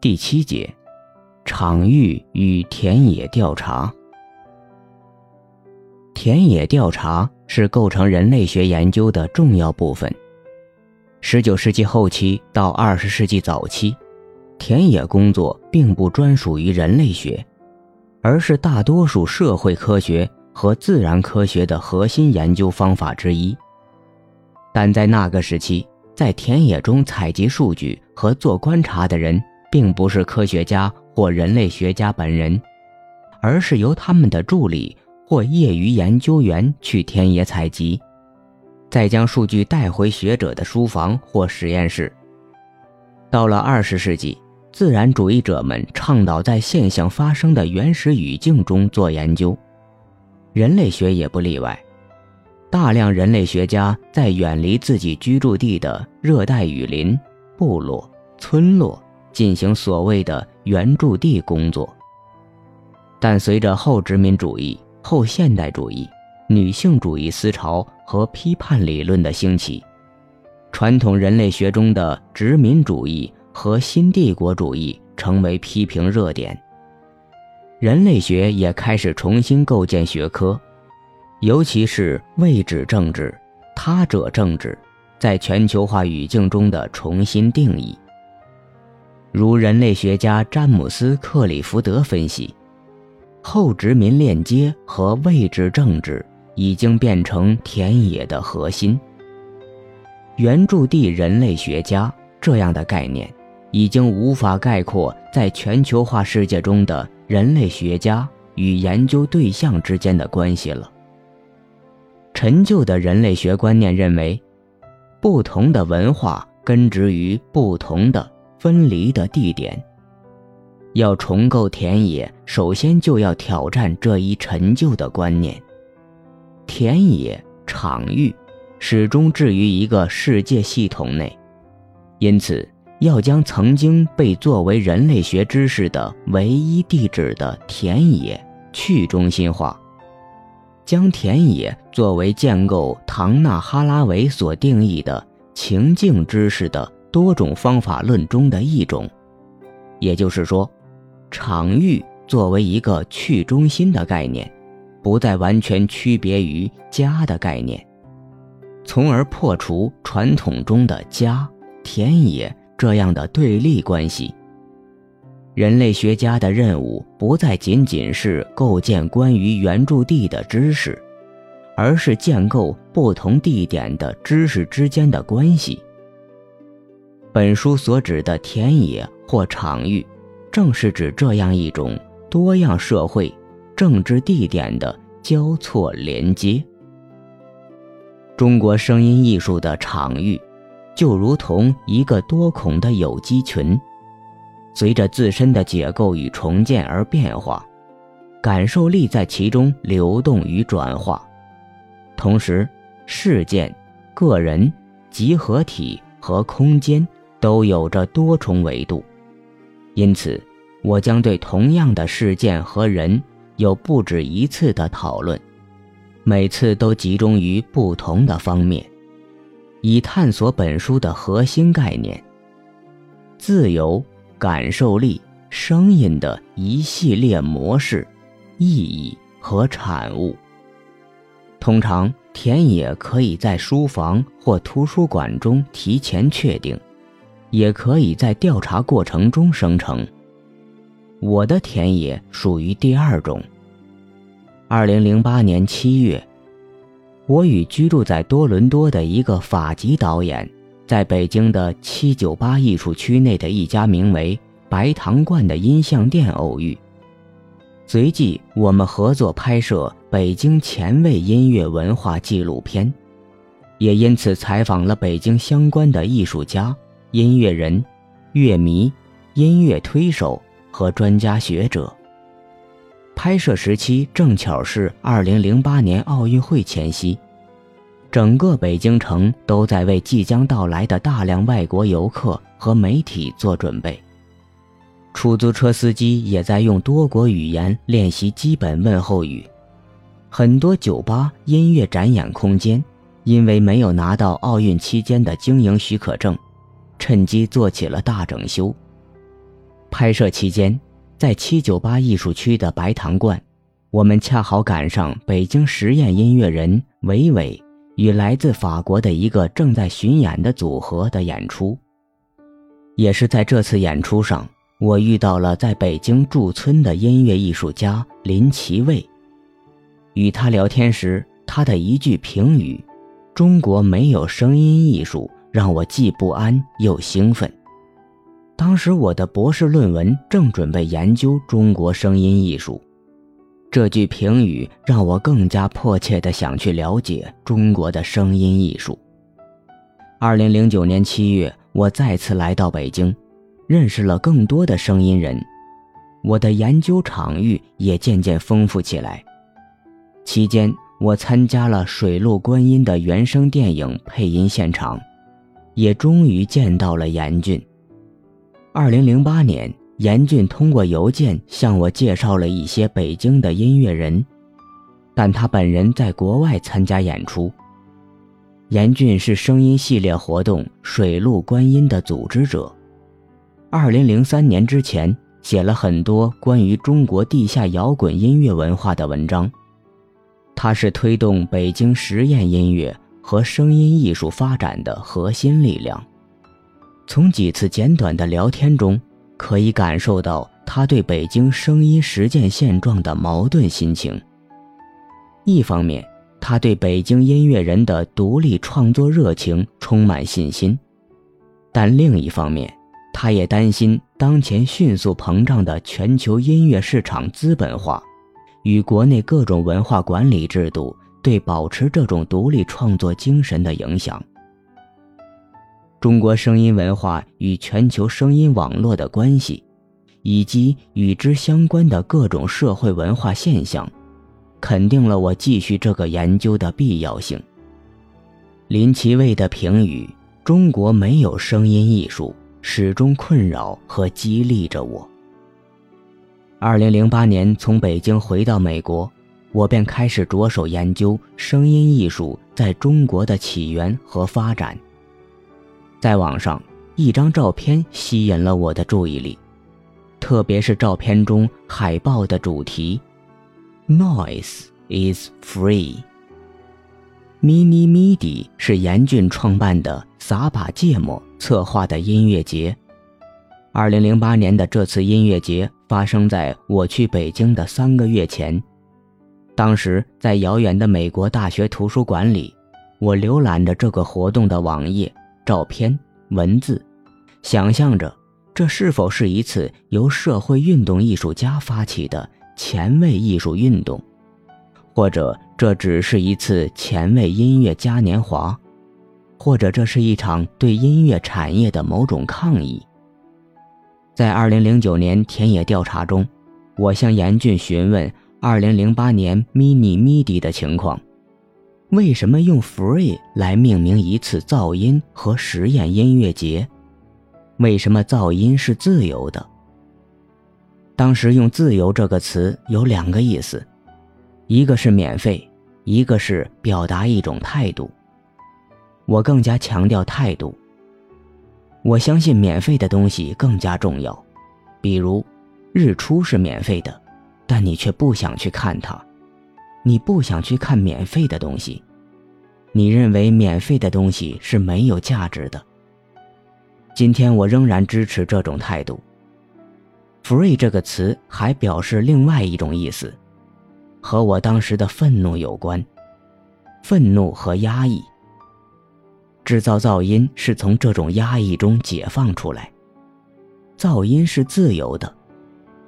第七节，场域与田野调查。田野调查是构成人类学研究的重要部分。十九世纪后期到二十世纪早期，田野工作并不专属于人类学，而是大多数社会科学和自然科学的核心研究方法之一。但在那个时期，在田野中采集数据和做观察的人，并不是科学家或人类学家本人，而是由他们的助理或业余研究员去田野采集，再将数据带回学者的书房或实验室。到了二十世纪，自然主义者们倡导在现象发生的原始语境中做研究，人类学也不例外。大量人类学家在远离自己居住地的热带雨林、部落、村落进行所谓的原住地工作。但随着后殖民主义、后现代主义、女性主义思潮和批判理论的兴起，传统人类学中的殖民主义和新帝国主义成为批评热点。人类学也开始重新构建学科。尤其是位置政治、他者政治，在全球化语境中的重新定义。如人类学家詹姆斯·克里福德分析，后殖民链接和位置政治已经变成田野的核心。原住地人类学家这样的概念，已经无法概括在全球化世界中的人类学家与研究对象之间的关系了。陈旧的人类学观念认为，不同的文化根植于不同的分离的地点。要重构田野，首先就要挑战这一陈旧的观念。田野场域始终置于一个世界系统内，因此要将曾经被作为人类学知识的唯一地址的田野去中心化。将田野作为建构唐纳哈拉维所定义的情境知识的多种方法论中的一种，也就是说，场域作为一个去中心的概念，不再完全区别于家的概念，从而破除传统中的家田野这样的对立关系。人类学家的任务不再仅仅是构建关于原住地的知识，而是建构不同地点的知识之间的关系。本书所指的田野或场域，正是指这样一种多样社会、政治地点的交错连接。中国声音艺术的场域，就如同一个多孔的有机群。随着自身的解构与重建而变化，感受力在其中流动与转化。同时，事件、个人、集合体和空间都有着多重维度。因此，我将对同样的事件和人有不止一次的讨论，每次都集中于不同的方面，以探索本书的核心概念：自由。感受力、声音的一系列模式、意义和产物。通常，田野可以在书房或图书馆中提前确定，也可以在调查过程中生成。我的田野属于第二种。二零零八年七月，我与居住在多伦多的一个法籍导演。在北京的七九八艺术区内的一家名为“白糖罐”的音像店偶遇，随即我们合作拍摄北京前卫音乐文化纪录片，也因此采访了北京相关的艺术家、音乐人、乐迷、音乐推手和专家学者。拍摄时期正巧是二零零八年奥运会前夕。整个北京城都在为即将到来的大量外国游客和媒体做准备，出租车司机也在用多国语言练习基本问候语。很多酒吧、音乐展演空间因为没有拿到奥运期间的经营许可证，趁机做起了大整修。拍摄期间，在七九八艺术区的白糖观，我们恰好赶上北京实验音乐人韦伟与来自法国的一个正在巡演的组合的演出。也是在这次演出上，我遇到了在北京驻村的音乐艺术家林奇卫。与他聊天时，他的一句评语：“中国没有声音艺术”，让我既不安又兴奋。当时我的博士论文正准备研究中国声音艺术，这句评语让我更加迫切地想去了解中国的声音艺术。二零零九年七月。我再次来到北京，认识了更多的声音人，我的研究场域也渐渐丰富起来。期间，我参加了《水陆观音》的原声电影配音现场，也终于见到了严俊。二零零八年，严俊通过邮件向我介绍了一些北京的音乐人，但他本人在国外参加演出。严俊是声音系列活动“水陆观音”的组织者。二零零三年之前，写了很多关于中国地下摇滚音乐文化的文章。他是推动北京实验音乐和声音艺术发展的核心力量。从几次简短的聊天中，可以感受到他对北京声音实践现状的矛盾心情。一方面，他对北京音乐人的独立创作热情充满信心，但另一方面，他也担心当前迅速膨胀的全球音乐市场资本化，与国内各种文化管理制度对保持这种独立创作精神的影响。中国声音文化与全球声音网络的关系，以及与之相关的各种社会文化现象。肯定了我继续这个研究的必要性。林奇卫的评语：“中国没有声音艺术”，始终困扰和激励着我。二零零八年从北京回到美国，我便开始着手研究声音艺术在中国的起源和发展。在网上，一张照片吸引了我的注意力，特别是照片中海报的主题。Noise is free. Mini Midi 是严俊创办的撒把芥末策划的音乐节。二零零八年的这次音乐节发生在我去北京的三个月前。当时在遥远的美国大学图书馆里，我浏览着这个活动的网页、照片、文字，想象着这是否是一次由社会运动艺术家发起的。前卫艺术运动，或者这只是一次前卫音乐嘉年华，或者这是一场对音乐产业的某种抗议。在二零零九年田野调查中，我向严俊询问二零零八年 Mini Midi 的情况：为什么用 Free 来命名一次噪音和实验音乐节？为什么噪音是自由的？当时用“自由”这个词有两个意思，一个是免费，一个是表达一种态度。我更加强调态度。我相信免费的东西更加重要，比如日出是免费的，但你却不想去看它，你不想去看免费的东西，你认为免费的东西是没有价值的。今天我仍然支持这种态度。“free” 这个词还表示另外一种意思，和我当时的愤怒有关。愤怒和压抑，制造噪音是从这种压抑中解放出来。噪音是自由的，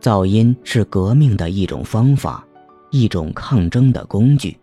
噪音是革命的一种方法，一种抗争的工具。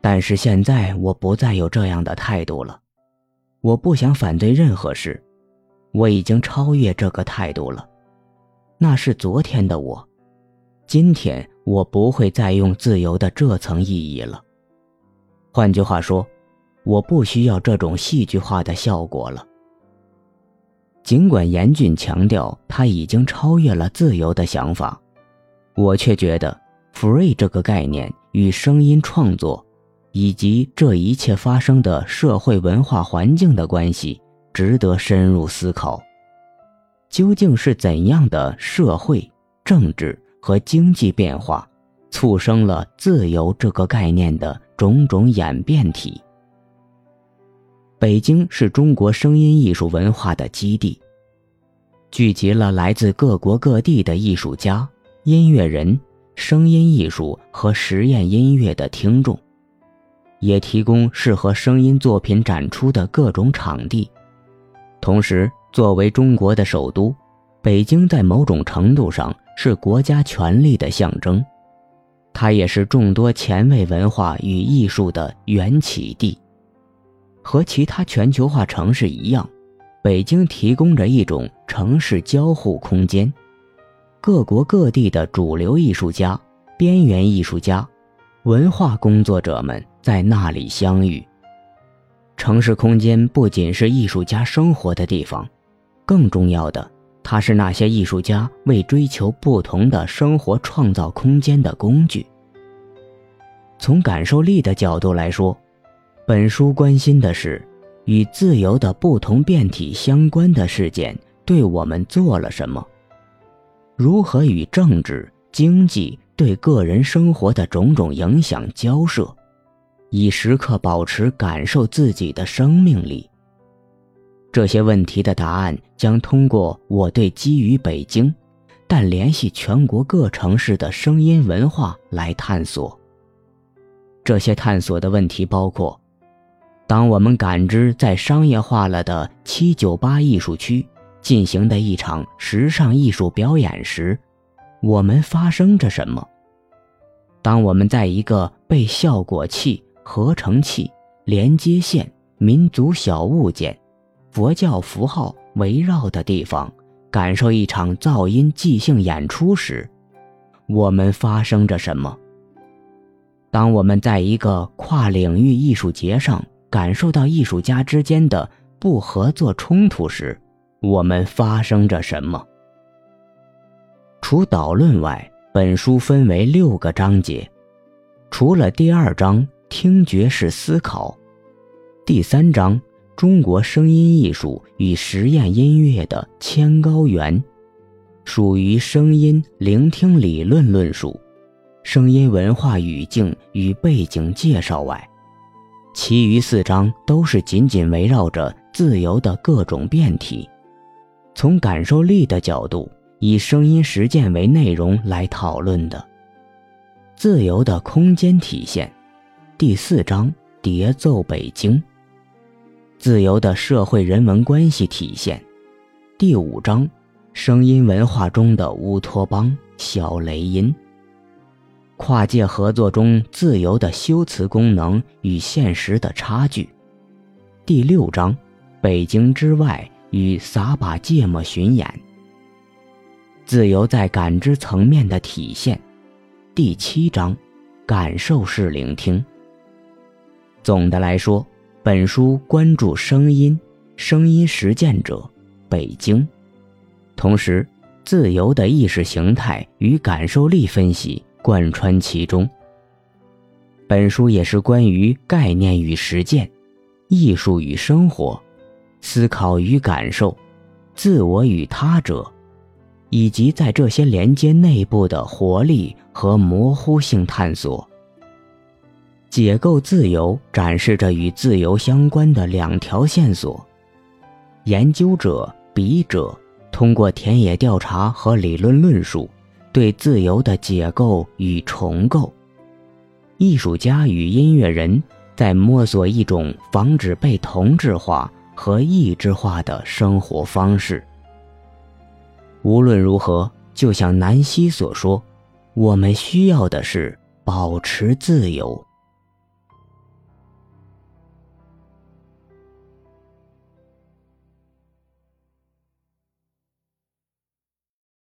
但是现在我不再有这样的态度了，我不想反对任何事，我已经超越这个态度了。那是昨天的我，今天我不会再用自由的这层意义了。换句话说，我不需要这种戏剧化的效果了。尽管严峻强调他已经超越了自由的想法，我却觉得 “free” 这个概念与声音创作，以及这一切发生的社会文化环境的关系，值得深入思考。究竟是怎样的社会、政治和经济变化，促生了自由这个概念的种种演变体？北京是中国声音艺术文化的基地，聚集了来自各国各地的艺术家、音乐人、声音艺术和实验音乐的听众，也提供适合声音作品展出的各种场地，同时。作为中国的首都，北京在某种程度上是国家权力的象征，它也是众多前卫文化与艺术的缘起地。和其他全球化城市一样，北京提供着一种城市交互空间，各国各地的主流艺术家、边缘艺术家、文化工作者们在那里相遇。城市空间不仅是艺术家生活的地方。更重要的，它是那些艺术家为追求不同的生活创造空间的工具。从感受力的角度来说，本书关心的是与自由的不同变体相关的事件对我们做了什么，如何与政治、经济对个人生活的种种影响交涉，以时刻保持感受自己的生命力。这些问题的答案将通过我对基于北京，但联系全国各城市的声音文化来探索。这些探索的问题包括：当我们感知在商业化了的七九八艺术区进行的一场时尚艺术表演时，我们发生着什么？当我们在一个被效果器、合成器、连接线、民族小物件。佛教符号围绕的地方，感受一场噪音即兴演出时，我们发生着什么？当我们在一个跨领域艺术节上感受到艺术家之间的不合作冲突时，我们发生着什么？除导论外，本书分为六个章节，除了第二章“听觉式思考”，第三章。中国声音艺术与实验音乐的千高原，属于声音聆听理论论述、声音文化语境与背景介绍外，其余四章都是紧紧围绕着自由的各种变体，从感受力的角度，以声音实践为内容来讨论的。自由的空间体现，第四章叠奏北京。自由的社会人文关系体现，第五章，声音文化中的乌托邦小雷音。跨界合作中自由的修辞功能与现实的差距，第六章，北京之外与撒把芥末巡演。自由在感知层面的体现，第七章，感受式聆听。总的来说。本书关注声音、声音实践者、北京，同时自由的意识形态与感受力分析贯穿其中。本书也是关于概念与实践、艺术与生活、思考与感受、自我与他者，以及在这些连接内部的活力和模糊性探索。解构自由展示着与自由相关的两条线索。研究者、笔者通过田野调查和理论论述，对自由的解构与重构；艺术家与音乐人在摸索一种防止被同质化和异质化的生活方式。无论如何，就像南希所说，我们需要的是保持自由。